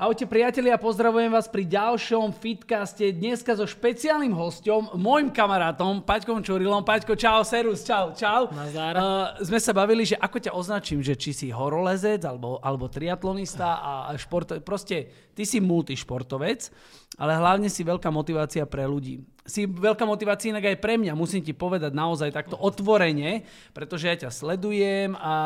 Ahojte priatelia, pozdravujem vás pri ďalšom Fitcaste. Dneska so špeciálnym hostom, môjim kamarátom, Paťkom Čurilom. Paťko, čau, serus, čau, čau. Nazdar. Uh, sme sa bavili, že ako ťa označím, že či si horolezec alebo, alebo triatlonista a šport, proste ty si multišportovec, ale hlavne si veľká motivácia pre ľudí si veľká motivácia inak aj pre mňa, musím ti povedať naozaj takto otvorene, pretože ja ťa sledujem a,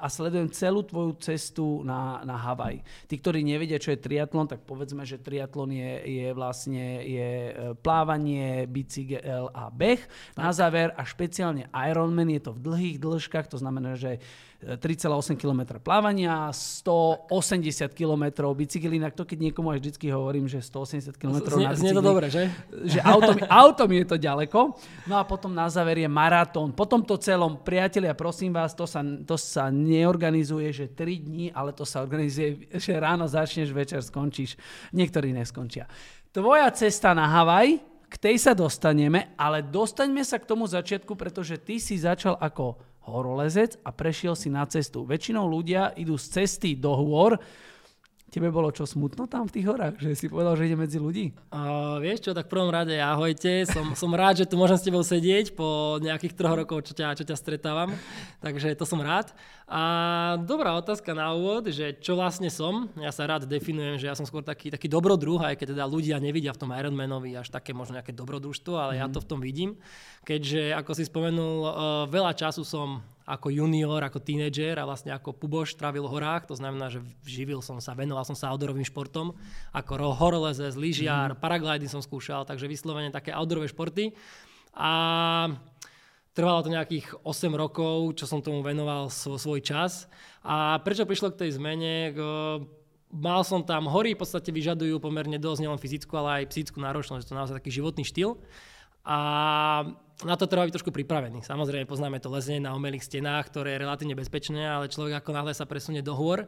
a sledujem celú tvoju cestu na, na Havaj. Tí, ktorí nevedia, čo je triatlon, tak povedzme, že triatlon je, je vlastne je e, plávanie, bicykel a beh. Na záver a špeciálne Ironman je to v dlhých dĺžkach, to znamená, že 3,8 km plávania, 180 km bicykel, inak to keď niekomu aj vždycky hovorím, že 180 km znie, na bicykli. Znie to dobre, že? Že autom, autom je to ďaleko. No a potom na záver je maratón. Po tomto celom, priatelia, prosím vás, to sa, to sa neorganizuje, že 3 dní, ale to sa organizuje, že ráno začneš, večer skončíš. Niektorí neskončia. Tvoja cesta na Havaj, k tej sa dostaneme, ale dostaňme sa k tomu začiatku, pretože ty si začal ako horolezec a prešiel si na cestu. Väčšinou ľudia idú z cesty do hôr, Tebe bolo čo smutno tam v tých horách, že si povedal, že ide medzi ľudí? Uh, vieš čo, tak v prvom rade ahojte. Som, som rád, že tu môžem s tebou sedieť po nejakých troch rokov, čo ťa, čo ťa stretávam. Takže to som rád. A dobrá otázka na úvod, že čo vlastne som. Ja sa rád definujem, že ja som skôr taký, taký dobrodruh, aj keď teda ľudia nevidia v tom Ironmanovi až také možno nejaké dobrodružstvo, ale mm. ja mhm. to v tom vidím. Keďže, ako si spomenul, uh, veľa času som ako junior, ako tínedžer a vlastne ako puboš trávil v horách, to znamená, že živil som sa, venoval som sa outdoorovým športom, ako horolezec, lyžiar, mm. paragliding som skúšal, takže vyslovene také outdoorové športy. A trvalo to nejakých 8 rokov, čo som tomu venoval svoj čas. A prečo prišlo k tej zmene? Mal som tam, hory v podstate vyžadujú pomerne dosť nielen fyzickú, ale aj psychickú náročnosť, to je naozaj taký životný štýl. A na to treba byť trošku pripravený. Samozrejme poznáme to lezenie na umelých stenách, ktoré je relatívne bezpečné, ale človek ako náhle sa presunie do hôr,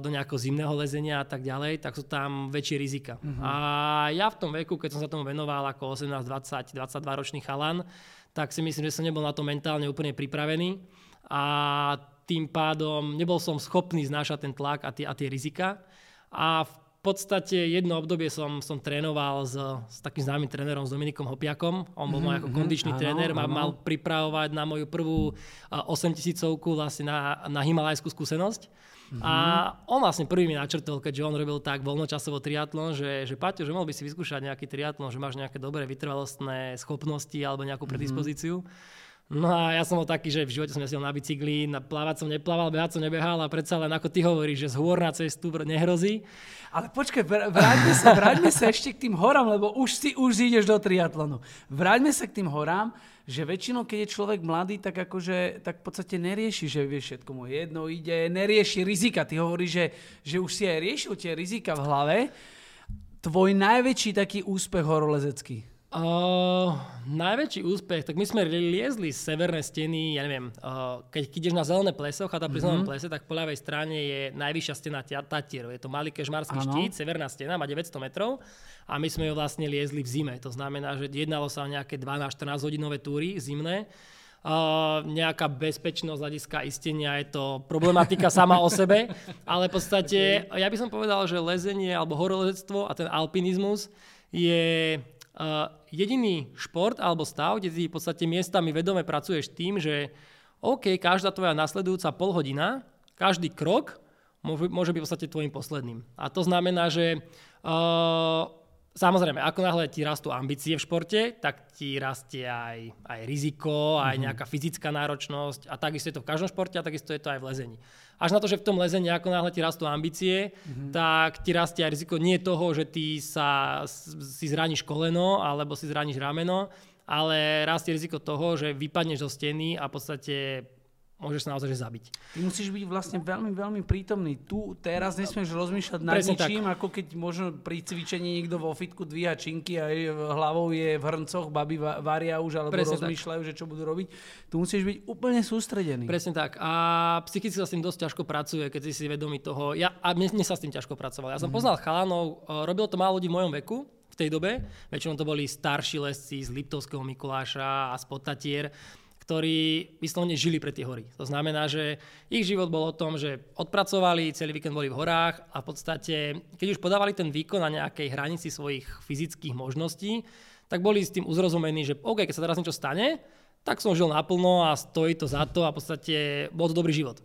do nejakého zimného lezenia a tak ďalej, tak sú tam väčšie rizika. Uh-huh. A ja v tom veku, keď som sa tomu venoval ako 18, 20, 22 ročný chalan, tak si myslím, že som nebol na to mentálne úplne pripravený a tým pádom nebol som schopný znášať ten tlak a tie, a tie rizika. A v podstate jedno obdobie som, som trénoval s, s takým známym trénerom, s Dominikom Hopiakom. On bol môj ako mhm, kondičný áno, tréner, ma mal pripravovať na moju prvú 8 tisícovku vlastne na, na himalajskú skúsenosť. Mm-hmm. A on vlastne prvý mi načrtol, keďže on robil tak voľnočasovo triatlon, že, že Paťo, že mohol by si vyskúšať nejaký triatlon, že máš nejaké dobré vytrvalostné schopnosti alebo nejakú mhm. predispozíciu. Mm-hmm. No a ja som bol taký, že v živote som jazdil na bicykli, na plávať som neplával, behať som nebehal a predsa len ako ty hovoríš, že z hôr na cestu nehrozí. Ale počkaj, vráťme sa, vráťme sa ešte k tým horám, lebo už si už ideš do triatlonu. Vráťme sa k tým horám, že väčšinou, keď je človek mladý, tak akože, tak v podstate nerieši, že vie všetko mu jedno ide, nerieši rizika. Ty hovoríš, že, že už si aj riešil tie rizika v hlave. Tvoj najväčší taký úspech horolezecký? Uh, najväčší úspech, tak my sme liezli z severné steny, ja neviem, uh, keď ideš na zelené pleso, chata pri mm-hmm. plese, tak po ľavej strane je najvyššia stena Tatierov. Je to malý kežmarský štít, severná stena, má 900 metrov a my sme ju vlastne liezli v zime. To znamená, že jednalo sa o nejaké 12-14 hodinové túry zimné. Uh, nejaká bezpečnosť hľadiska istenia, je to problematika sama o sebe, ale v podstate ja by som povedal, že lezenie alebo horolezectvo a ten alpinizmus je jediný šport alebo stav, kde ty v podstate miestami vedome pracuješ tým, že OK, každá tvoja nasledujúca pol hodina, každý krok môže byť v podstate tvojim posledným. A to znamená, že uh, Samozrejme, ako náhle ti rastú ambície v športe, tak ti rastie aj, aj riziko, aj mm-hmm. nejaká fyzická náročnosť a takisto je to v každom športe a takisto je to aj v lezení. Až na to, že v tom lezení ako náhle ti rastú ambície, mm-hmm. tak ti rastie aj riziko nie toho, že ty sa, si zraníš koleno alebo si zraníš rameno, ale rastie riziko toho, že vypadneš zo steny a v podstate môžeš sa naozaj zabiť. Ty musíš byť vlastne veľmi, veľmi prítomný. Tu teraz nesmieš rozmýšľať nad Presne ničím, tak. ako keď možno pri cvičení niekto vo fitku dvíha činky a hlavou je v hrncoch, baby varia už alebo Presne rozmýšľajú, tak. že čo budú robiť. Tu musíš byť úplne sústredený. Presne tak. A psychicky sa s tým dosť ťažko pracuje, keď si si vedomý toho. Ja, a mne, mne sa s tým ťažko pracoval. Ja som mm-hmm. poznal chalanov, e, robil to málo ľudí v mojom veku, v tej dobe. Väčšinou to boli starší lesci z Liptovského Mikuláša a z Potatier ktorí vyslovene žili pre tie hory. To znamená, že ich život bol o tom, že odpracovali, celý víkend boli v horách a v podstate, keď už podávali ten výkon na nejakej hranici svojich fyzických možností, tak boli s tým uzrozumení, že OK, keď sa teraz niečo stane, tak som žil naplno a stojí to za to a v podstate bol to dobrý život.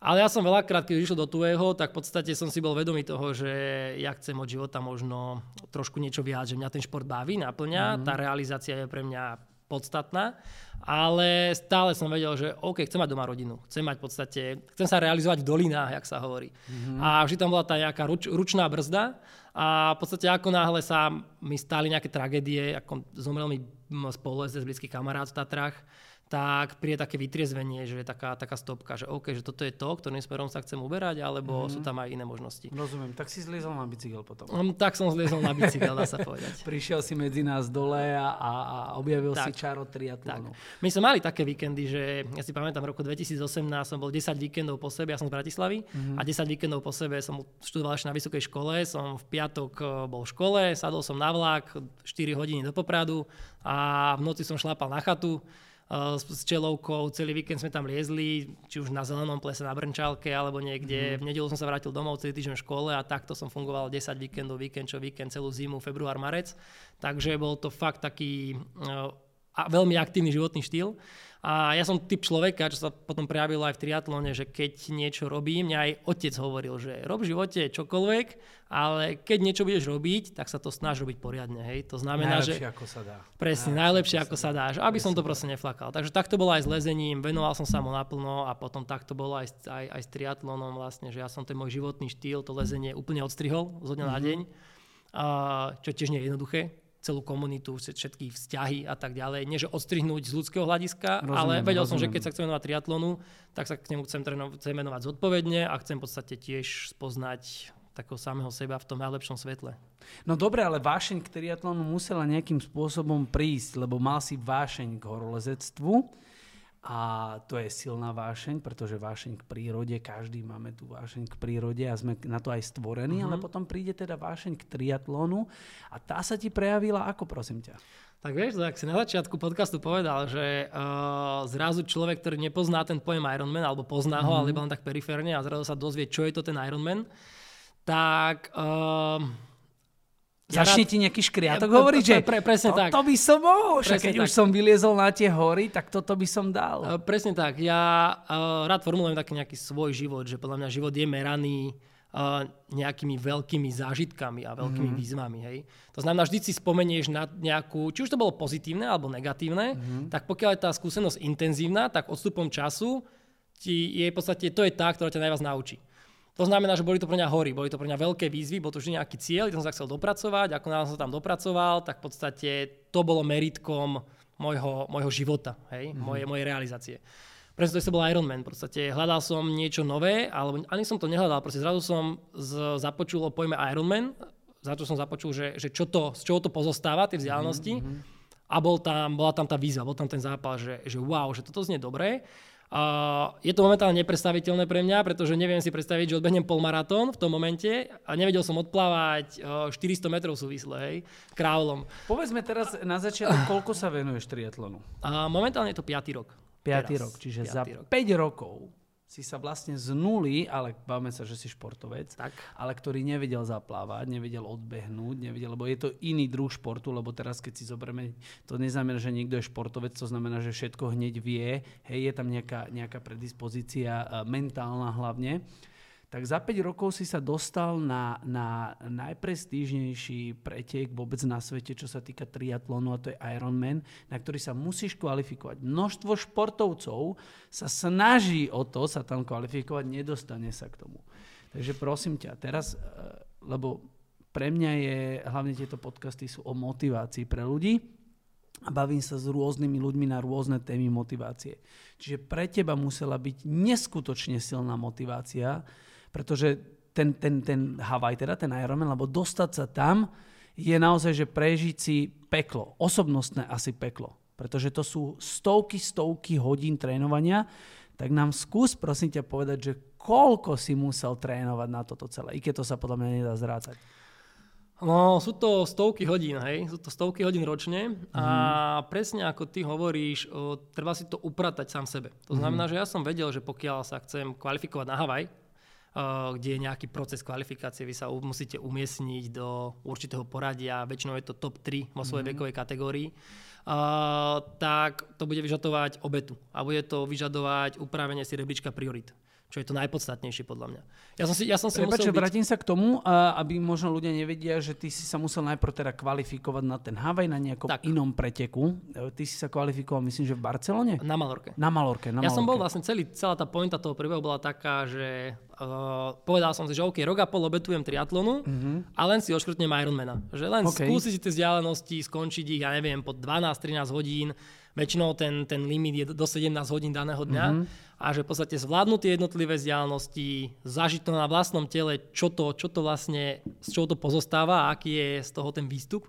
Ale ja som veľakrát, keď išiel do Tuého, tak v podstate som si bol vedomý toho, že ja chcem od života možno trošku niečo viac, že mňa ten šport baví, naplňa, mm. tá realizácia je pre mňa podstatná, ale stále som vedel, že OK, chcem mať doma rodinu, chcem mať v podstate, chcem sa realizovať v dolinách, jak sa hovorí. Mm-hmm. A vždy tam bola tá nejaká ruč, ručná brzda a v podstate ako náhle sa mi stali nejaké tragédie, ako zomrel mi spolezec, blízky kamarát v Tatrách, tak príde také vytriezvenie, že je taká, taká stopka, že OK, že toto je to, ktorým smerom sa chcem uberať, alebo mm. sú tam aj iné možnosti. Rozumiem, tak si zliezol na bicykel potom. Um, tak som zliezol na bicykel, dá sa povedať. Prišiel si medzi nás dole a, a, a objavil tak, si čaro triatlonu. Tak. My sme mali také víkendy, že ja si pamätám, v roku 2018 som bol 10 víkendov po sebe, ja som z Bratislavy, mm. a 10 víkendov po sebe som študoval ešte na vysokej škole, som v piatok eh, bol v škole, sadol som na vlak 4 hodiny do Popradu a v noci som šlápal na chatu s čelovkou, celý víkend sme tam liezli, či už na zelenom plese, na Brnčálke, alebo niekde. Mm. V nedelu som sa vrátil domov, celý týždeň v škole a takto som fungoval 10 víkendov, víkend čo víkend, celú zimu, február, marec. Takže bol to fakt taký uh, veľmi aktívny životný štýl. A ja som typ človeka, čo sa potom prejavilo aj v triatlone, že keď niečo robím, mňa aj otec hovoril, že rob v živote čokoľvek, ale keď niečo budeš robiť, tak sa to snaž robiť poriadne. Hej. To znamená, najlepšie, že... ako sa dá. Presne, najlepšie, najlepšie ako sa dá. Že aby som to proste neflakal. Takže takto bolo aj s lezením, venoval som sa mu naplno a potom takto bolo aj, aj, aj s triatlonom vlastne, že ja som ten môj životný štýl, to lezenie úplne odstrihol zo dňa mm-hmm. na mhm. deň. A, čo tiež nie je jednoduché, celú komunitu, všetky vzťahy a tak ďalej. Nie, že odstrihnúť z ľudského hľadiska, rozumiem, ale vedel rozumiem. som, že keď sa chcem venovať triatlonu, tak sa k nemu chcem, chcem venovať zodpovedne a chcem v podstate tiež spoznať takého samého seba v tom najlepšom svetle. No dobre, ale vášeň k triatlonu musela nejakým spôsobom prísť, lebo mal si vášeň k horolezectvu a to je silná vášeň, pretože vášeň k prírode, každý máme tú vášeň k prírode a sme na to aj stvorení, mm-hmm. ale potom príde teda vášeň k triatlonu a tá sa ti prejavila ako, prosím ťa? Tak vieš, tak si na začiatku podcastu povedal, že uh, zrazu človek, ktorý nepozná ten pojem Ironman, alebo pozná ho, mm-hmm. ale iba len tak periférne a zrazu sa dozvie, čo je to ten Ironman, tak... Uh, Začne ti nejaký škriatok hovoriť, že pre, pre, presne to, tak. to by som mohol, však keď tak. už som vyliezol na tie hory, tak toto by som dal. Uh, presne tak. Ja uh, rád formulujem taký nejaký svoj život, že podľa mňa život je meraný uh, nejakými veľkými zážitkami a veľkými mm. výzvami. Hej. To znamená, vždy si spomenieš na nejakú, či už to bolo pozitívne alebo negatívne, mm. tak pokiaľ je tá skúsenosť intenzívna, tak odstupom času ti je v podstate, to je tá, ktorá ťa najviac naučí. To znamená, že boli to pre mňa hory, boli to pre mňa veľké výzvy, bol to vždy nejaký cieľ, kde som sa chcel dopracovať, ako náhle som sa tam dopracoval, tak v podstate to bolo meritkom môjho, môjho života, hej, mm-hmm. moje, moje realizácie. Preto to bol Ironman. Podstate hľadal som niečo nové, alebo ani som to nehľadal, proste zrazu som z, započul o pojme Ironman, to som započul, že, že čo to, z čoho to pozostáva, tie vzdialenosti. Mm-hmm. A bol tam, bola tam tá výzva, bol tam ten zápal, že, že wow, že toto znie dobre. Uh, je to momentálne nepredstaviteľné pre mňa, pretože neviem si predstaviť, že odbehnem polmaratón v tom momente a nevedel som odplávať uh, 400 metrov súvisle, hej, krávlom. Povedzme teraz na začiatok, koľko sa venuješ triatlonu? Uh, momentálne je to 5. rok. 5. rok, čiže za rok. 5 rokov si sa vlastne z nuly, ale bavme sa, že si športovec, tak. ale ktorý nevedel zaplávať, nevedel odbehnúť, nevedel, lebo je to iný druh športu, lebo teraz keď si zoberieme, to neznamená, že niekto je športovec, to znamená, že všetko hneď vie, hej, je tam nejaká, nejaká predispozícia e, mentálna hlavne tak za 5 rokov si sa dostal na, na najprestížnejší pretek vôbec na svete, čo sa týka triatlonu, a to je Ironman, na ktorý sa musíš kvalifikovať. Množstvo športovcov sa snaží o to sa tam kvalifikovať, nedostane sa k tomu. Takže prosím ťa, teraz, e, lebo pre mňa je, hlavne tieto podcasty sú o motivácii pre ľudí, a bavím sa s rôznymi ľuďmi na rôzne témy motivácie. Čiže pre teba musela byť neskutočne silná motivácia, pretože ten, ten, ten Hawaii, teda ten Ironman, lebo dostať sa tam je naozaj, že prežiť si peklo, osobnostné asi peklo, pretože to sú stovky, stovky hodín trénovania, tak nám skús prosím ťa povedať, že koľko si musel trénovať na toto celé, i keď to sa podľa mňa nedá zrácať. No, sú to stovky hodín, hej, sú to stovky hodín ročne a Mhm. presne ako ty hovoríš, o, treba si to upratať sám sebe. To znamená, Mhm. že ja som vedel, že pokiaľ sa chcem kvalifikovať na Havaj, kde je nejaký proces kvalifikácie, vy sa musíte umiestniť do určitého poradia, väčšinou je to top 3 vo svojej Mhm. vekovej kategórii, a, tak to bude vyžadovať obetu a bude to vyžadovať upravenie si rebríčka priorit čo je to najpodstatnejšie podľa mňa. Ja som si, ja som si Prepač, musel byť... vrátim sa k tomu, aby možno ľudia nevedia, že ty si sa musel najprv teda kvalifikovať na ten Havaj na nejakom Tak. inom preteku. E, Ty si sa kvalifikoval, myslím, že v Barcelone? Na Malorke. Na Malorke, na Ja Malorke. som bol vlastne celý, celá tá pointa toho príbehu bola taká, že uh, povedal som si, že OK, rok a pol obetujem triatlonu a len si oškrtnem Ironmana. Že len OK. okay. skúsiť si tie vzdialenosti, skončiť ich, ja neviem, po 12-13 hodín. Väčšinou ten, ten limit je do 17 hodín daného dňa. A že v podstate zvládnuť tie jednotlivé vzdialenosti, zažiť to na vlastnom tele, čo to, čo to vlastne, z čoho to pozostáva a aký je z toho ten výstup.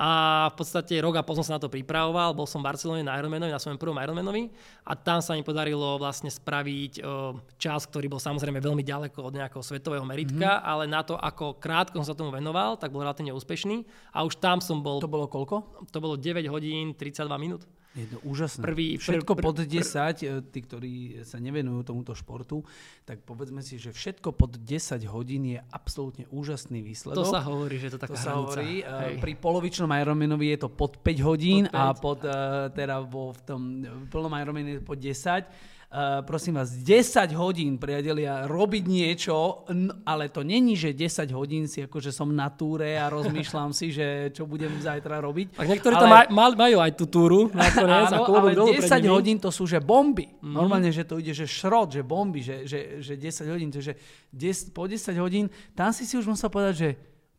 A v podstate rok a pol som sa na to pripravoval, bol som v Barcelone na Ironmanovi, na svojom prvom Ironmanovi a tam sa mi podarilo vlastne spraviť o, čas, ktorý bol samozrejme veľmi ďaleko od nejakého svetového meritka, mm-hmm. ale na to, ako krátko som sa tomu venoval, tak bol relatívne úspešný a už tam som bol, To bolo koľko? to bolo 9 hodín 32 minút. Je to úžasné. Prvý- všetko pod 10, e, tí, ktorí sa nevenujú tomuto športu, tak povedzme si, že všetko pod 10 hodín je absolútne úžasný výsledok. To sa hovorí, že to To taká sa hranica. hovorí. e, Hej. Pri polovičnom Ironmanovi je to pod 5 hodín Pod a 5. pod, e, teda vo, v tom plnom Ironmane je to pod 10. Uh, prosím vás, 10 hodín, priatelia, robiť niečo, ale to není, že 10 hodín si akože som na túre a rozmýšľam si, že čo budem zajtra robiť. Tak niektorí ale... tam maj, mal- majú aj tú túru nakoniec Áno, ale dolu pred 10 nimi. hodín to sú že bomby. Mm. Normálne, že to ide, že šrot, že bomby, že, že, že 10 hodín, takže 10, po 10 hodín, tam si si už musel povedať, že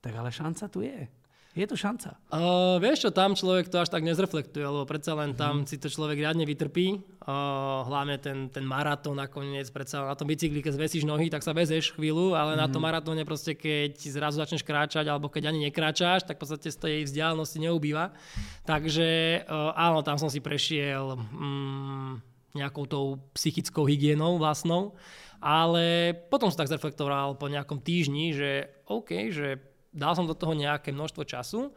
tak ale šanca tu je. Je tu šanca. Uh, vieš čo, tam človek to až tak nezreflektuje, lebo predsa len tam si to človek riadne vytrpí. Uh, hlavne ten, ten maratón nakoniec, predsa na tom bicykli, keď zvesíš nohy, tak sa vezeš chvíľu, ale na tom Mhm. maratóne proste, keď zrazu začneš kráčať, alebo keď ani nekráčaš, tak v podstate z tej vzdialenosti neubýva. Takže uh, áno, tam som si prešiel mm, nejakou tou psychickou hygienou vlastnou, ale potom som tak zreflektoval po nejakom týždni, že OK, že dal som do toho nejaké množstvo času,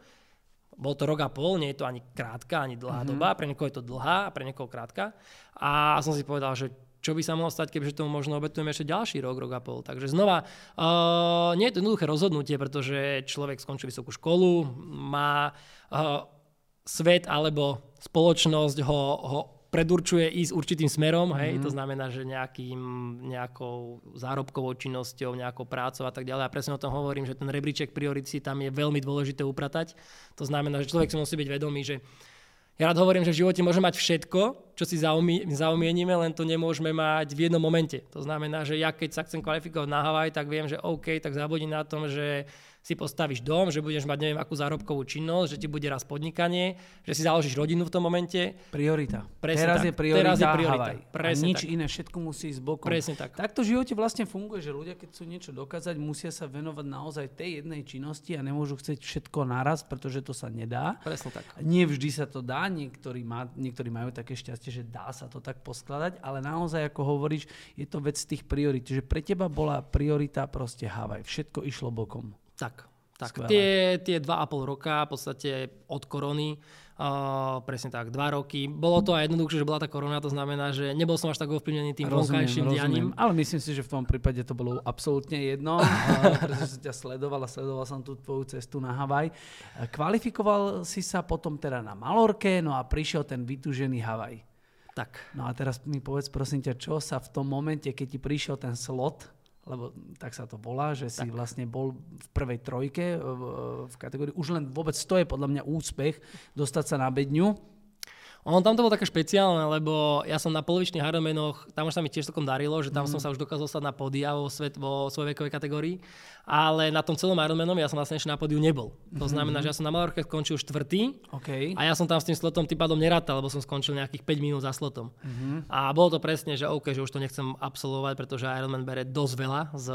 bol to rok a pol, nie je to ani krátka, ani dlhá mm-hmm. doba, pre niekoho je to dlhá pre niekoho krátka. A som si povedal, že čo by sa mohlo stať, kebyže tomu možno obetujeme ešte ďalší rok, rok a pol. Takže znova, uh, nie je to jednoduché rozhodnutie, pretože človek skončil vysokú školu, má uh, svet alebo spoločnosť ho, ho predurčuje ísť určitým smerom, hej, to znamená, že nejakým, nejakou zárobkovou činnosťou, nejakou prácou a tak ďalej. A presne o tom hovorím, že ten rebríček priorit si tam je veľmi dôležité upratať. To znamená, že človek si musí byť vedomý, že ja rád hovorím, že v živote môžeme mať všetko, čo si zaumí, zaumienime, len to nemôžeme mať v jednom momente. To znamená, že ja keď sa chcem kvalifikovať na Havaj, tak viem, že OK, tak zabudím na tom, že si postavíš dom, že budeš mať neviem akú zárobkovú činnosť, že ti bude raz podnikanie, že si založíš rodinu v tom momente. Priorita. Presne teraz, tak. je priorita Teraz je priorita. Havaj. Presne a nič tak. iné, všetko musí ísť bokom. Presne tak. Takto v živote vlastne funguje, že ľudia, keď chcú niečo dokázať, musia sa venovať naozaj tej jednej činnosti a nemôžu chcieť všetko naraz, pretože to sa nedá. Presne tak. Nie vždy sa to dá, niektorí, má, niektorí majú také šťastie, že dá sa to tak poskladať, ale naozaj, ako hovoríš, je to vec tých priorit. Čiže pre teba bola priorita proste Havaj. Všetko išlo bokom. Tak. Tak, Skvelé. tie, tie dva a pol roka, v podstate od korony, uh, presne tak, dva roky. Bolo to aj jednoduchšie, že bola tá korona, to znamená, že nebol som až tak ovplyvnený tým vonkajším dianím. Ale myslím si, že v tom prípade to bolo absolútne jedno, a pretože som ťa sledoval a sledoval som tú tvoju cestu na Havaj. Kvalifikoval si sa potom teda na Malorke, no a prišiel ten vytúžený Havaj. Tak. No a teraz mi povedz prosím ťa, čo sa v tom momente, keď ti prišiel ten slot, lebo tak sa to volá, že si tak. vlastne bol v prvej trojke v, v kategórii, už len vôbec to je podľa mňa úspech dostať sa na bedňu. Ono tam to bolo také špeciálne, lebo ja som na polovičných Ironmanoch, tam už sa mi tiež celkom darilo, že tam mm. som sa už dokázal stať na podia vo, svet, vo svojej vekovej kategórii, ale na tom celom Ironmanovi ja som vlastne ešte na podiu nebol. To znamená, že ja som na Malorke skončil štvrtý Okay. a ja som tam s tým slotom tým pádom nerátal, lebo som skončil nejakých 5 minút za slotom. Mhm. A bolo to presne, že OK, že už to nechcem absolvovať, pretože Ironman bere dosť veľa z,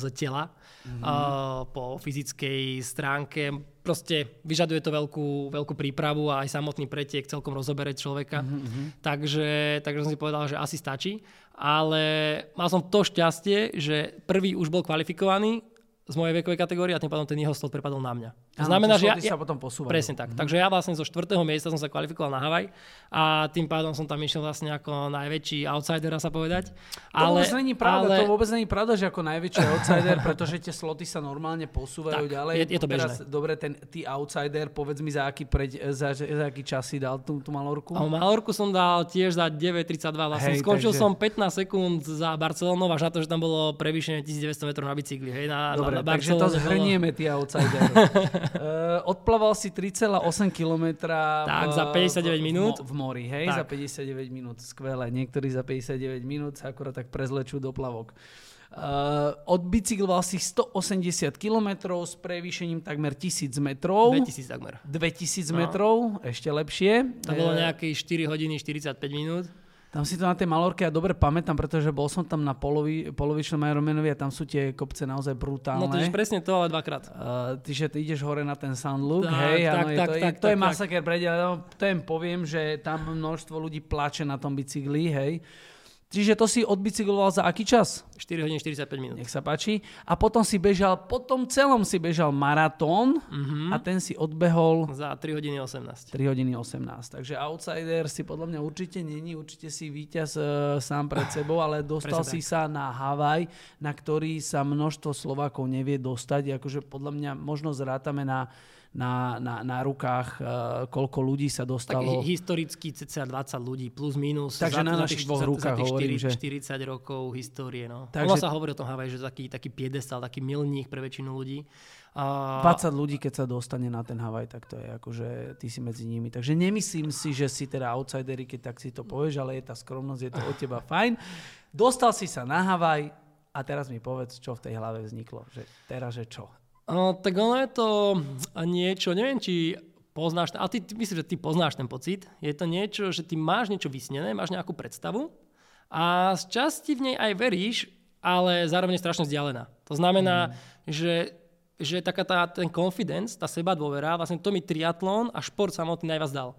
z tela Mhm. uh, po fyzickej stránke. Proste vyžaduje to veľkú, veľkú prípravu a aj samotný pretiek celkom rozobere človeka. Mhm, Takže, takže som si povedal, že asi stačí. Ale mal som to šťastie, že prvý už bol kvalifikovaný, z mojej vekovej kategórie a tým pádom ten jeho slot prepadol na mňa. To znamená, že ja, sa potom posúvajú. Presne tak. Takže ja vlastne zo štvrtého miesta som sa kvalifikoval na Havaj a tým pádom som tam išiel vlastne ako najväčší outsider, dá sa povedať. To vôbec není pravda, ale, to vôbec není pravda, že ako najväčší outsider, pretože tie sloty sa normálne posúvajú Tak, ďalej. je- je to Teraz, bežné. dobre, ten ty outsider, povedz mi, za aký, preď, za, za aký čas si dal tú, tú malorku? A Malorku som dal tiež za 9.32, vlastne Hej, skončil takže- som 15 sekúnd za Barcelonou až na to, že tam bolo prevýšenie 1900 metrov na bicykli, hej, na, Dobre, na, na takže to bolo- zhrnieme, ty outsider. uh, odplaval si 3,8 km Tak, za 59 minút. V, v mori, hej? Tak. Za 59 minút, skvelé. Niektorí za 59 minút sa akorát tak prezlečú do plavok. Uh, odbicykloval si 180 km s prevýšením takmer 1000 metrov. 2000 takmer. 2000 No. metrov, ešte lepšie. To bolo Eh, nejaké 4 hodiny 45 minút. Tam si to na tej malorke ja dobre pamätám, pretože bol som tam na polovi, polovičnom Ironmanovi a tam sú tie kopce naozaj brutálne. No to je presne to, ale dvakrát. Uh, ty, že ty ideš hore na ten Sunlook, Tak, hej, tak, áno, je tak, to, tak, je, to je tak, masaker pre no, to jen poviem, že tam množstvo ľudí plače na tom bicykli, hej. Čiže to si odbicykloval za aký čas? 4 hodiny 45 minút. Nech sa páči. A potom si bežal, po tom celom si bežal maratón Mhm. a ten si odbehol Za 3 hodiny 18. 3 hodiny 18. Takže outsider si podľa mňa určite není, určite si víťaz e, sám pred sebou, ale dostal Presne si sa na Havaj, na ktorý sa množstvo Slovákov nevie dostať. Akože podľa mňa možno zrátame na, na, na, na rukách, e, koľko ľudí sa Tak dostalo. hi- historicky cca 20 ľudí, plus minus. Takže za, na našich dvoch rukách za hovorím, 4, že- 40 rokov histórie. No. Takže-. Ono sa hovorí o tom že taký, taký piedestal, taký milník pre väčšinu ľudí. A, 20 ľudí, keď sa dostane na ten Havaj, tak to je akože ty si medzi nimi. Takže nemyslím si, že si teda outsidery, keď tak si to povieš, ale je tá skromnosť, je to od teba fajn. Dostal si sa na Havaj a teraz mi povedz, čo v tej hlave vzniklo. Že teraz, že čo? No, tak ono je to niečo, neviem, či poznáš, ale ty, ty myslím, že ty poznáš ten pocit. Je to niečo, že ty máš niečo vysnené, máš nejakú predstavu a z časti v nej aj veríš, ale zároveň je strašne vzdialená. To znamená, mm. že, že taká tá, ten confidence, tá seba dôvera, vlastne to mi triatlon a šport samotný najviac dal.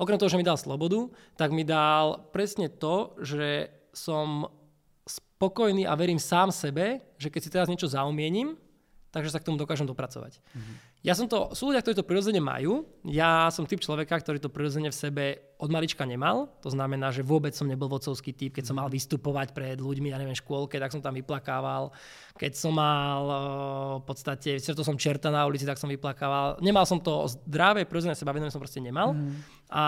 Okrem toho, že mi dal slobodu, tak mi dal presne to, že som spokojný a verím sám sebe, že keď si teraz niečo zaumiením, takže sa k tomu dokážem dopracovať. Mm-hmm. Ja som to, sú ľudia, ktorí to prirodzene majú. Ja som typ človeka, ktorý to prirodzene v sebe od malička nemal. To znamená, že vôbec som nebol vocovský typ. Keď som mal vystupovať pred ľuďmi, ja neviem, škôlke, tak som tam vyplakával. Keď som mal v podstate, to som čerta na ulici, tak som vyplakával. Nemal som to zdravé, prirodzené sebavedomie som proste nemal. Mm. A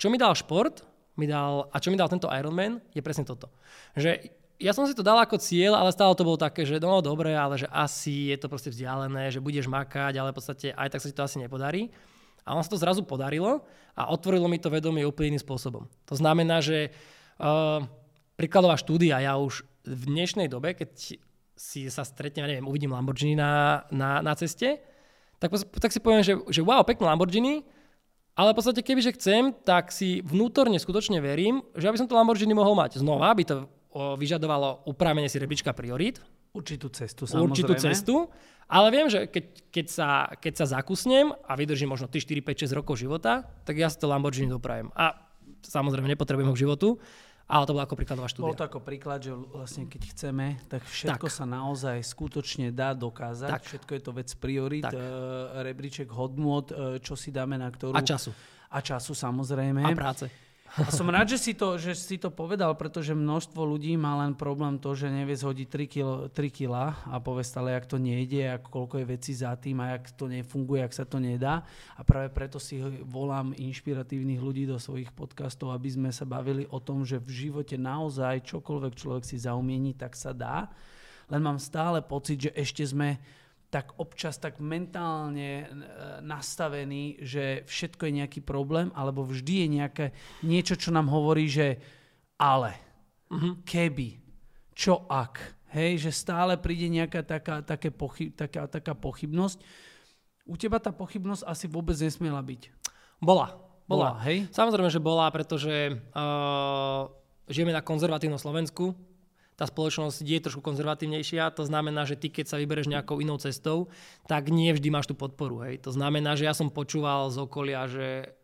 čo mi dal šport, mi dal, a čo mi dal tento Ironman, je presne toto. Že ja som si to dal ako cieľ, ale stále to bolo také, že no dobre, ale že asi je to proste vzdialené, že budeš makať, ale v podstate aj tak sa ti to asi nepodarí. A on sa to zrazu podarilo a otvorilo mi to vedomie úplne iným spôsobom. To znamená, že uh, príkladová štúdia, ja už v dnešnej dobe, keď si sa stretnem, neviem, uvidím Lamborghini na, na, na ceste, tak, tak si poviem, že, že wow, pekné Lamborghini, ale v podstate kebyže chcem, tak si vnútorne skutočne verím, že aby som to Lamborghini mohol mať. Znova by to vyžadovalo upravenie si rebríčka priorít. Určitú cestu, samozrejme. Určitú cestu. Ale viem, že keď, keď, sa, keď sa zakusnem a vydržím možno 3, 4, 5, 6 rokov života, tak ja si to Lamborghini doprajem. A samozrejme nepotrebujem ho k životu, ale to bola ako príkladová štúdia. Bolo to ako príklad, že vlastne keď chceme, tak všetko tak. sa naozaj skutočne dá dokázať. Tak. Všetko je to vec priorit, Tak. e, rebríček hodnot, e, čo si dáme na ktorú... A času. A času samozrejme. A práce. A som rád, že si, to, že si to povedal, pretože množstvo ľudí má len problém to, že nevie zhodiť 3 kila, 3 kila a povie stále, jak to nejde, ako koľko je veci za tým a jak to nefunguje, jak sa to nedá. A práve preto si volám inšpiratívnych ľudí do svojich podcastov, aby sme sa bavili o tom, že v živote naozaj čokoľvek človek si zaumieni, tak sa dá. Len mám stále pocit, že ešte sme tak občas tak mentálne e, nastavený, že všetko je nejaký problém, alebo vždy je nejaké niečo, čo nám hovorí, že ale, uh-huh. keby, čo ak, hej, že stále príde nejaká taká, také pochyb, taká, taká pochybnosť. U teba tá pochybnosť asi vôbec nesmiela byť. Bola. Bola, Bola, hej? Samozrejme, že bola, pretože uh, žijeme na konzervatívnom Slovensku, tá spoločnosť je trošku konzervatívnejšia, to znamená, že ty keď sa vybereš nejakou inou cestou, tak nie vždy máš tú podporu. Hej. To znamená, že ja som počúval z okolia, že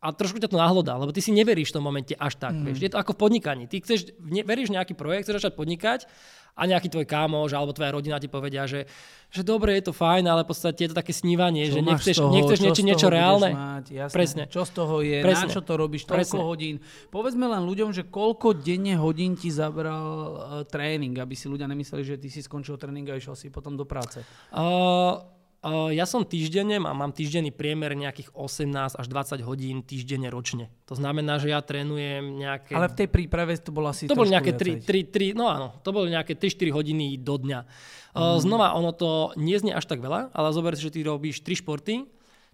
a trošku ťa to nahlodá, lebo ty si neveríš v tom momente až tak. Mm. Vieš. Je to ako v podnikaní. Ty chceš, ne, veríš nejaký projekt, chceš začať podnikať a nejaký tvoj kámoš alebo tvoja rodina ti povedia, že, že dobre, je to fajn, ale v podstate je to také snívanie, čo že nechceš, toho, nechceš niečo, niečo reálne. Mať, jasné, Presne. Čo z toho je, Presne. na čo to robíš, toľko Presne. hodín. Povedzme len ľuďom, že koľko denne hodín ti zabral uh, tréning, aby si ľudia nemysleli, že ty si skončil tréning a išiel si potom do práce. Uh, ja som týždenne a mám týždenný priemer nejakých 18 až 20 hodín týždenne ročne. To znamená, že ja trénujem nejaké... Ale v tej príprave to bolo asi To boli nejaké 3, 3, 3, no áno, to boli nejaké 3-4 hodiny do dňa. Mm. Znova, ono to nie znie až tak veľa, ale zober si, že ty robíš 3 športy,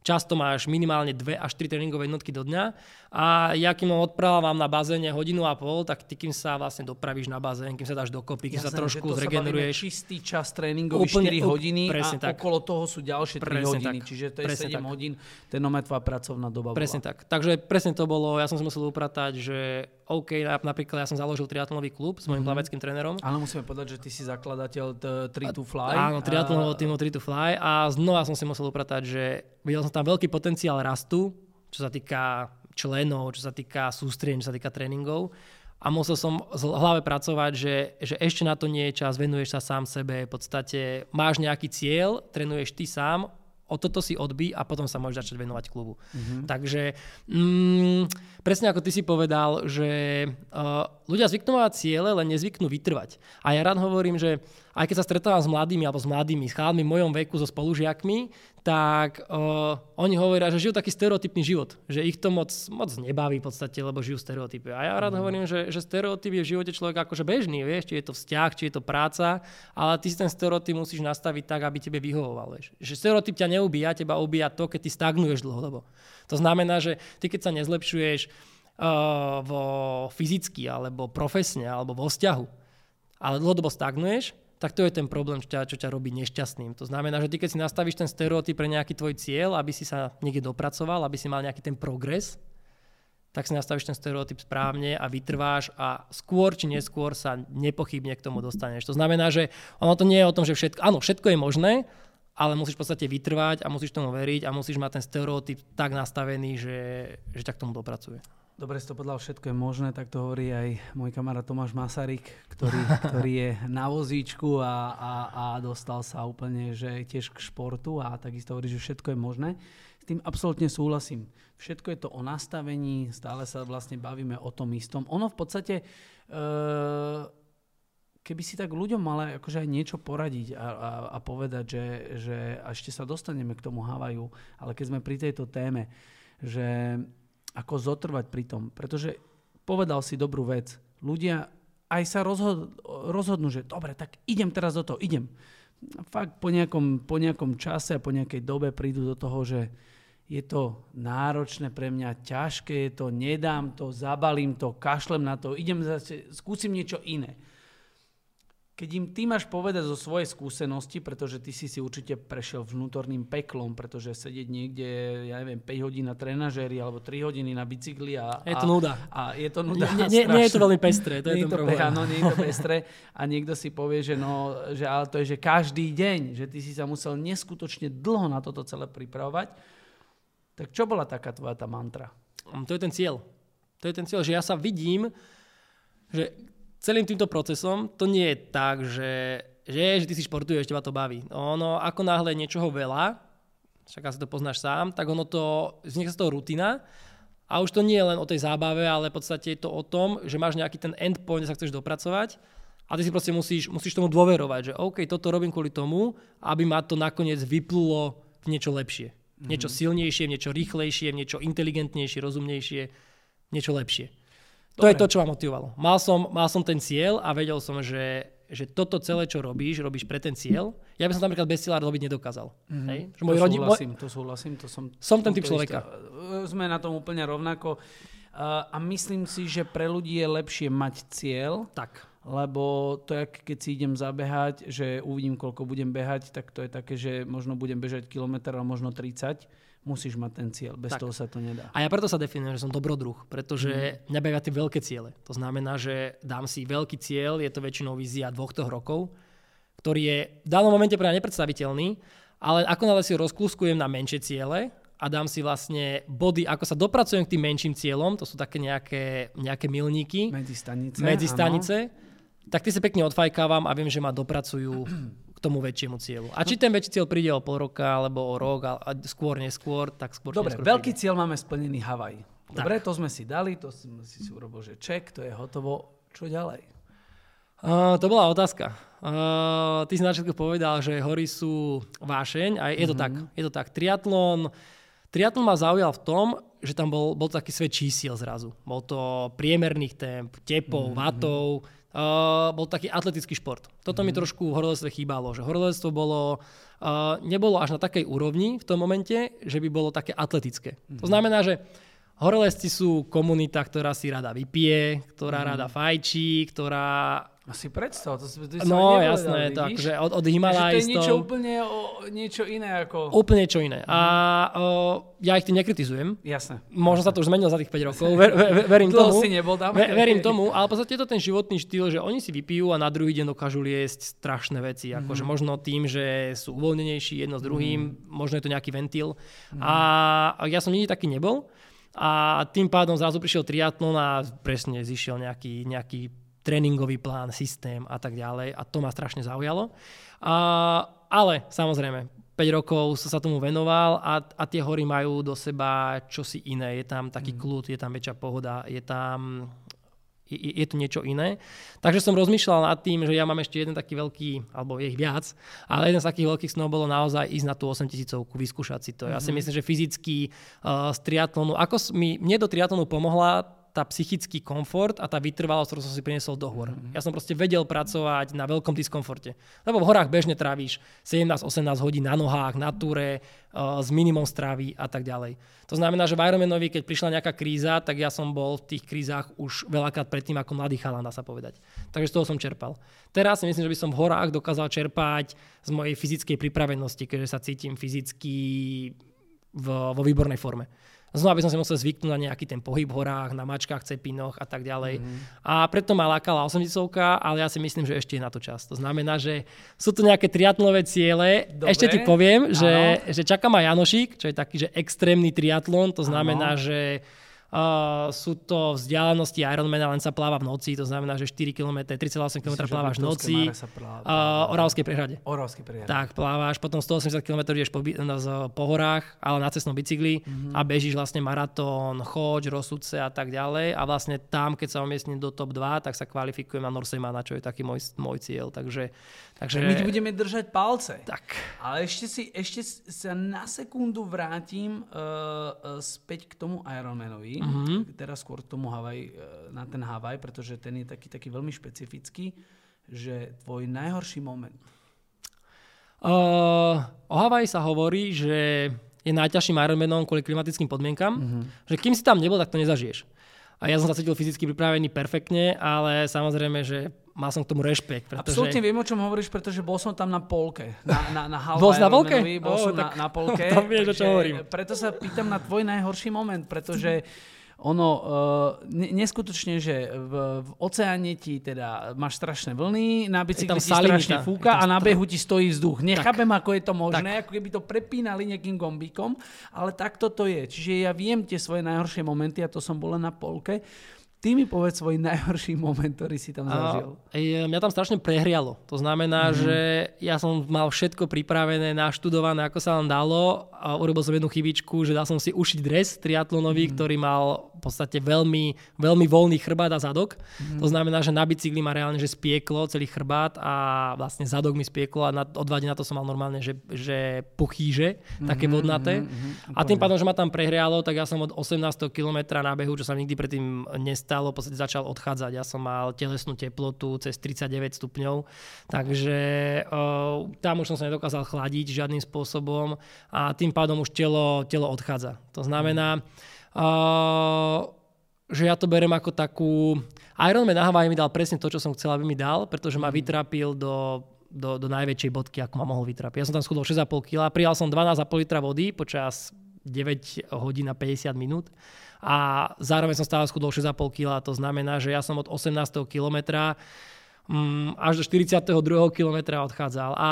Často máš minimálne 2 až 3 tréningové jednotky do dňa a ja kým ho odprávam na bazéne hodinu a pol, tak ty kým sa vlastne dopravíš na bazén, kým sa dáš dokopy, kým Jasné, sa trošku zregeneruješ. čistý čas tréningový úplne, 4 hodiny a tak. okolo toho sú ďalšie 3 presne hodiny, tak. čiže to je presne 7 tak. hodín, ten je tvoja pracovná doba Presne bola. tak. Takže presne to bolo, ja som si musel upratať, že OK, napríklad ja som založil triatlonový klub s mojim mm-hmm. plaveckým trénerom. Ale musíme povedať, že ty si zakladateľ 3 to Fly. Áno, triatlonového týmu 3 to Fly a znova som si musel upratať, že videl som tam veľký potenciál rastu, čo sa týka členov, čo sa týka sústrieň, čo sa týka tréningov. A musel som v hlave pracovať, že, že ešte na to nie je čas, venuješ sa sám sebe, v podstate máš nejaký cieľ, trénuješ ty sám, o toto si odbí a potom sa môžeš začať venovať klubu. Mm-hmm. Takže mm, presne ako ty si povedal, že uh, ľudia zvyknú mať ciele, len nezvyknú vytrvať. A ja rád hovorím, že aj keď sa stretávam s mladými alebo s mladými, s chalmi v mojom veku, so spolužiakmi, tak uh, oni hovoria, že žijú taký stereotypný život, že ich to moc, moc nebaví v podstate, lebo žijú stereotypy. A ja rád mm. hovorím, že, že stereotyp je v živote človeka akože bežný, vieš, či je to vzťah, či je to práca, ale ty si ten stereotyp musíš nastaviť tak, aby tebe vyhovoval. Vieš. Že stereotyp ťa neubíja, teba ubíja to, keď ty stagnuješ dlhodobo. To znamená, že ty keď sa nezlepšuješ uh, vo fyzicky, alebo profesne, alebo vo vzťahu, ale dlhodobo stagnuješ, tak to je ten problém, čo ťa, čo ťa robí nešťastným. To znamená, že ty keď si nastavíš ten stereotyp pre nejaký tvoj cieľ, aby si sa niekde dopracoval, aby si mal nejaký ten progres, tak si nastavíš ten stereotyp správne a vytrváš a skôr či neskôr sa nepochybne k tomu dostaneš. To znamená, že ono to nie je o tom, že všetko, áno, všetko je možné, ale musíš v podstate vytrvať a musíš tomu veriť a musíš mať ten stereotyp tak nastavený, že, že ťa k tomu dopracuje. Dobre to povedal, všetko je možné, tak to hovorí aj môj kamarát Tomáš Masaryk, ktorý, ktorý je na vozíčku a, a, a dostal sa úplne že tiež k športu a takisto hovorí, že všetko je možné. S tým absolútne súhlasím. Všetko je to o nastavení, stále sa vlastne bavíme o tom istom. Ono v podstate, e, keby si tak ľuďom mala akože aj niečo poradiť a, a, a povedať, že, že a ešte sa dostaneme k tomu Havaju, ale keď sme pri tejto téme, že ako zotrvať pri tom. Pretože povedal si dobrú vec. Ľudia aj sa rozhod- rozhodnú, že dobre, tak idem teraz do toho, idem. A fakt po nejakom, po nejakom čase a po nejakej dobe prídu do toho, že je to náročné pre mňa, ťažké je to, nedám to, zabalím to, kašlem na to, idem zase, skúsim niečo iné keď im ty máš povedať zo svojej skúsenosti, pretože ty si si určite prešiel vnútorným peklom, pretože sedieť niekde, ja neviem, 5 hodín na trenažéri alebo 3 hodiny na bicykli a... Je to nuda. A, a je to nuda. Nie, nie, nie je to veľmi pestré, to nie je ten problém. Áno, nie je to pestré. A niekto si povie, že, no, že ale to je, že každý deň, že ty si sa musel neskutočne dlho na toto celé pripravovať. Tak čo bola taká tvoja tá mantra? To je ten cieľ. To je ten cieľ, že ja sa vidím, že celým týmto procesom to nie je tak, že, že, že ty si športuješ, teba to baví. Ono, ako náhle niečoho veľa, však asi to poznáš sám, tak ono to, vzniká z toho rutina a už to nie je len o tej zábave, ale v podstate je to o tom, že máš nejaký ten endpoint, kde sa chceš dopracovať a ty si proste musíš, musíš tomu dôverovať, že OK, toto robím kvôli tomu, aby ma to nakoniec vyplulo v niečo lepšie. Mm-hmm. Niečo silnejšie, niečo rýchlejšie, niečo inteligentnejšie, rozumnejšie, niečo lepšie. To Dobre. je to, čo ma motivovalo. Mal som, mal som ten cieľ a vedel som, že, že toto celé, čo robíš, robíš pre ten cieľ. Ja by som napríklad bez cieľa robiť nedokázal. Mm-hmm. Hej? Že môj to, rodi- súhlasím, to súhlasím, to som... Som ten typ človeka. Sme na tom úplne rovnako. a myslím si, že pre ľudí je lepšie mať cieľ. Tak. Lebo to keď si idem zabehať, že uvidím, koľko budem behať, tak to je také, že možno budem bežať kilometr, ale možno 30 musíš mať ten cieľ, bez tak. toho sa to nedá. A ja preto sa definujem, že som dobrodruh, pretože mm. mňa bavia tie veľké ciele. To znamená, že dám si veľký cieľ, je to väčšinou vízia dvoch toho rokov, ktorý je v danom momente pre mňa nepredstaviteľný, ale ako náhle si rozkluskujem na menšie ciele a dám si vlastne body, ako sa dopracujem k tým menším cieľom, to sú také nejaké, nejaké milníky. Medzi stanice. Medzi stanice. Tak ty si pekne odfajkávam a viem, že ma dopracujú tomu väčšiemu cieľu. A či ten väčší cieľ príde o pol roka alebo o rok a, a skôr, neskôr, tak skôr Dobre, neskôr veľký príde. cieľ máme splnený Havaj. Dobre, to sme si dali, to si, si si urobil, že ček, to je hotovo. Čo ďalej? Uh, to bola otázka. Uh, ty si na začiatku povedal, že hory sú vášeň a je to mm-hmm. tak. Je to tak. Triatlon, triatlon ma zaujal v tom, že tam bol, bol taký svet čísiel zrazu. Bol to priemerných temp, tepov, mm-hmm. vatov, uh, bol taký atletický šport. Toto mm-hmm. mi trošku v horolectve chýbalo, že horolectvo bolo, uh, nebolo až na takej úrovni v tom momente, že by bolo také atletické. Mm-hmm. To znamená, že horolezci sú komunita, ktorá si rada vypije, ktorá mm-hmm. rada fajčí, ktorá asi predstav, to, to, to No jasné, to akože od, od Himalajstov. to je niečo úplne o, niečo iné ako... Úplne niečo iné. A o, ja ich tým nekritizujem. Jasné. Možno sa to už zmenilo za tých 5 rokov, ver, ver, verím Dlho tomu. si nebol tam. Ver, verím tomu, ale v podstate je to ten životný štýl, že oni si vypijú a na druhý deň dokážu liesť strašné veci. Mhm. Akože možno tým, že sú uvoľnenejší jedno s druhým, možno je to nejaký ventil. Mhm. A ja som nikdy taký nebol. A tým pádom zrazu prišiel triatlon a presne zišiel nejaký, nejaký tréningový plán, systém a tak ďalej a to ma strašne zaujalo. A, ale samozrejme, 5 rokov som sa tomu venoval a, a tie hory majú do seba čosi iné. Je tam taký mm. kľud, je tam väčšia pohoda, je tam je, je to niečo iné. Takže som rozmýšľal nad tým, že ja mám ešte jeden taký veľký, alebo je ich viac, ale jeden z takých veľkých snov bolo naozaj ísť na tú 8000 vyskúšať si to. Ja si myslím, že fyzicky uh, z triatlonu, ako mi, mne do triatlonu pomohla tá psychický komfort a tá vytrvalosť, ktorú som si priniesol do hôr. Mm-hmm. Ja som proste vedel pracovať na veľkom diskomforte. Lebo v horách bežne trávíš 17-18 hodín na nohách, na túre, uh, s minimum stravy a tak ďalej. To znamená, že v Ironmanovi, keď prišla nejaká kríza, tak ja som bol v tých krízach už veľakrát predtým ako mladý chalán, dá sa povedať. Takže z toho som čerpal. Teraz si myslím, že by som v horách dokázal čerpať z mojej fyzickej pripravenosti, keďže sa cítim fyzicky v, vo výbornej forme. Znova by som si musel zvyknúť na nejaký ten pohyb v horách, na mačkách, cepinoch a tak ďalej. Mm. A preto ma lákala 80 ale ja si myslím, že ešte je na to čas. To znamená, že sú tu nejaké triatlové ciele. Dobre. Ešte ti poviem, že, že čaká ma Janošik, čo je taký, že extrémny triatlon. To znamená, ano. že Uh, sú to vzdialenosti Ironmana, len sa pláva v noci, to znamená, že 4 km, 3,8 km plávaš v noci. Uh, Oravskej prehrade. Oravskej prehrade. Tak, plávaš, potom 180 km ideš po, po horách, ale na cestnom bicykli mm-hmm. a bežíš vlastne maratón, choď, rozsudce a tak ďalej. A vlastne tam, keď sa umiestním do top 2, tak sa kvalifikujem na Norsemana, čo je taký môj, môj cieľ. Takže, takže... My ti budeme držať palce. Tak. Ale ešte, si, ešte sa na sekundu vrátim uh, späť k tomu Ironmanovi mm-hmm. teraz skôr k tomu Havaj, na ten Havaj, pretože ten je taký, taký veľmi špecifický, že tvoj najhorší moment. Uh, o Havaj sa hovorí, že je najťažším Ironmanom kvôli klimatickým podmienkam, mm-hmm. že kým si tam nebol, tak to nezažiješ. A ja som sa cítil fyzicky pripravený perfektne, ale samozrejme, že mal som k tomu rešpekt. Pretože... Absolutne viem, o čom hovoríš, pretože bol som tam na polke. Na, na, na bol na polke? Bol oh, som na, na polke. Tam vieš, o čom hovorím. Preto sa pýtam na tvoj najhorší moment, pretože ono, uh, neskutočne, že v, v oceáne ti teda máš strašné vlny, na bicykli ti strašne fúka a na behu ti stojí vzduch. Nechápem, tak, ako je to možné, tak. ako keby to prepínali nejakým gombíkom, ale takto to je. Čiže ja viem tie svoje najhoršie momenty a to som bola na polke. Ty mi povedz svoj najhorší moment, ktorý si tam zažil. A, mňa tam strašne prehrialo. To znamená, mm-hmm. že ja som mal všetko pripravené, naštudované, ako sa len dalo a urobil som jednu chybičku, že dal som si ušiť dres triatlonový, mm-hmm. ktorý mal v podstate veľmi, veľmi voľný chrbát a zadok. Mm-hmm. To znamená, že na bicykli ma reálne že spieklo celý chrbát a vlastne zadok mi spieklo a na, o dva na to som mal normálne, že, že puchýže, mm-hmm, také vodnaté. Mm-hmm, a tým pádom, že ma tam prehrialo, tak ja som od 18. kilometra na behu, čo sa nikdy predtým nestal, stalo, v podstate začal odchádzať. Ja som mal telesnú teplotu cez 39 stupňov, takže tam už som sa nedokázal chladiť žiadnym spôsobom a tým pádom už telo, telo odchádza. To znamená, uh, že ja to berem ako takú... Ironman na Hawaii mi dal presne to, čo som chcel, aby mi dal, pretože ma mhm. vytrapil do do, do najväčšej bodky, ako ma mohol vytrapiť. Ja som tam schudol 6,5 kg, prijal som 12,5 litra vody počas 9 hodín a 50 minút a zároveň som stále schudol 6,5 kg. To znamená, že ja som od 18. kilometra um, až do 42. kilometra odchádzal. A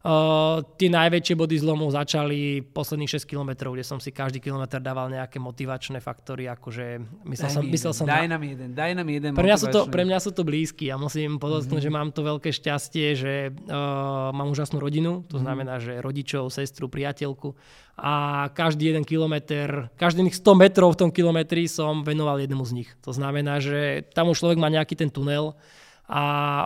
Uh, tie najväčšie body zlomu začali posledných 6 km, kde som si každý kilometr dával nejaké motivačné faktory, akože myslel Daj som, myslel jeden, som daj na, nám jeden, daj nám jeden pre mňa, sú to, pre mňa sú to blízky a musím podotknúť, Mhm. mm-hmm. že mám to veľké šťastie, že uh, mám úžasnú rodinu, to znamená, že rodičov, sestru, priateľku a každý jeden kilometr, každých 100 metrov v tom kilometri som venoval jednému z nich. To znamená, že tam už človek má nejaký ten tunel a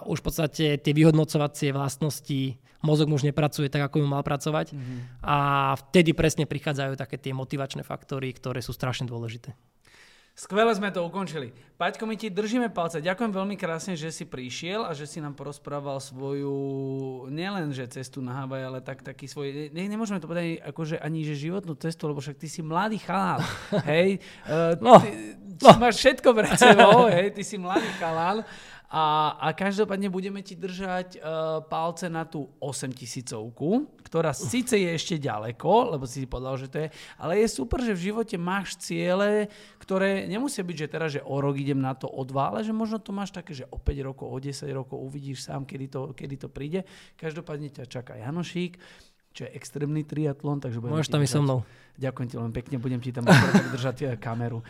už v podstate tie vyhodnocovacie vlastnosti mozog už nepracuje tak, ako by mal pracovať mm-hmm. a vtedy presne prichádzajú také tie motivačné faktory, ktoré sú strašne dôležité. Skvele sme to ukončili. Paťko, my ti držíme palce. Ďakujem veľmi krásne, že si prišiel a že si nám porozprával svoju, nielen že cestu na Havaj, ale tak, taký svoj, ne, nemôžeme to povedať akože ani že životnú cestu, lebo však ty si mladý chalán, hej. Uh, No, ty, no. Máš všetko pred sebou, hej, ty si mladý chalán. A, a každopádne budeme ti držať uh, palce na tú 8000 ktorá síce je ešte ďaleko, lebo si si povedal, že to je, ale je super, že v živote máš ciele, ktoré nemusia byť, že teraz, že o rok idem na to o dva, ale že možno to máš také, že o 5 rokov, o 10 rokov uvidíš sám, kedy to, kedy to príde. Každopádne ťa čaká Janošík, čo je extrémny triatlon, takže budem Môžeš tam ísť so mnou. Ďakujem ti veľmi pekne, budem ti tam držať eh, kameru.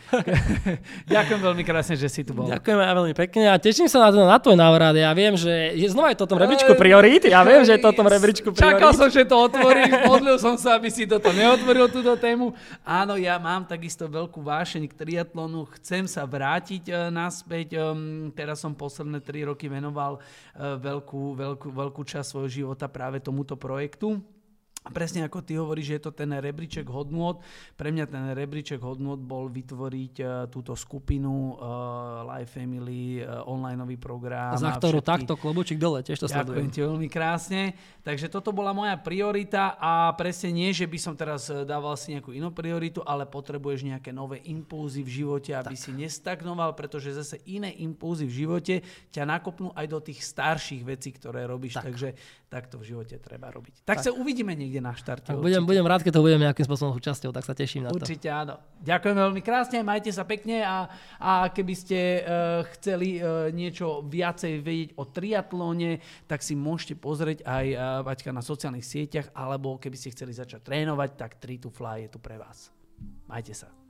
Ďakujem veľmi krásne, že si tu bol. Ďakujem aj veľmi pekne a teším sa na, to, na tvoj návrat. Ja viem, že je znova je to o tom rebríčku priorít. Ja viem, že je to o tom rebríčku Čakal priorít. som, že to otvoríš, modlil som sa, aby si toto neotvoril, túto tému. Áno, ja mám takisto veľkú vášeň k triatlonu, chcem sa vrátiť e, naspäť. Um, teraz som posledné tri roky venoval e, veľkú, veľkú, veľkú časť svojho života práve tomuto projektu. A presne ako ty hovoríš, že je to ten rebríček hodnôt. Pre mňa ten rebríček hodnôt bol vytvoriť uh, túto skupinu uh, Life Family, uh, onlineový program. a Za ktorú všetky- takto klobučík dole, tiež to Ďakujem sledujem. ti veľmi krásne. Takže toto bola moja priorita a presne nie, že by som teraz dával si nejakú inú prioritu, ale potrebuješ nejaké nové impulzy v živote, aby tak. si nestagnoval, pretože zase iné impulzy v živote ťa nakopnú aj do tých starších vecí, ktoré robíš. Tak. Takže takto v živote treba robiť. Tak, tak. sa uvidíme niekde na štarte. Tak budem, budem rád, keď to budem nejakým spôsobom súčasťou, tak sa teším na to. Určite áno. Ďakujem veľmi krásne, majte sa pekne a, a keby ste uh, chceli uh, niečo viacej vedieť o triatlóne, tak si môžete pozrieť aj uh, Vaťka na sociálnych sieťach, alebo keby ste chceli začať trénovať, tak 3 to Fly je tu pre vás. Majte sa.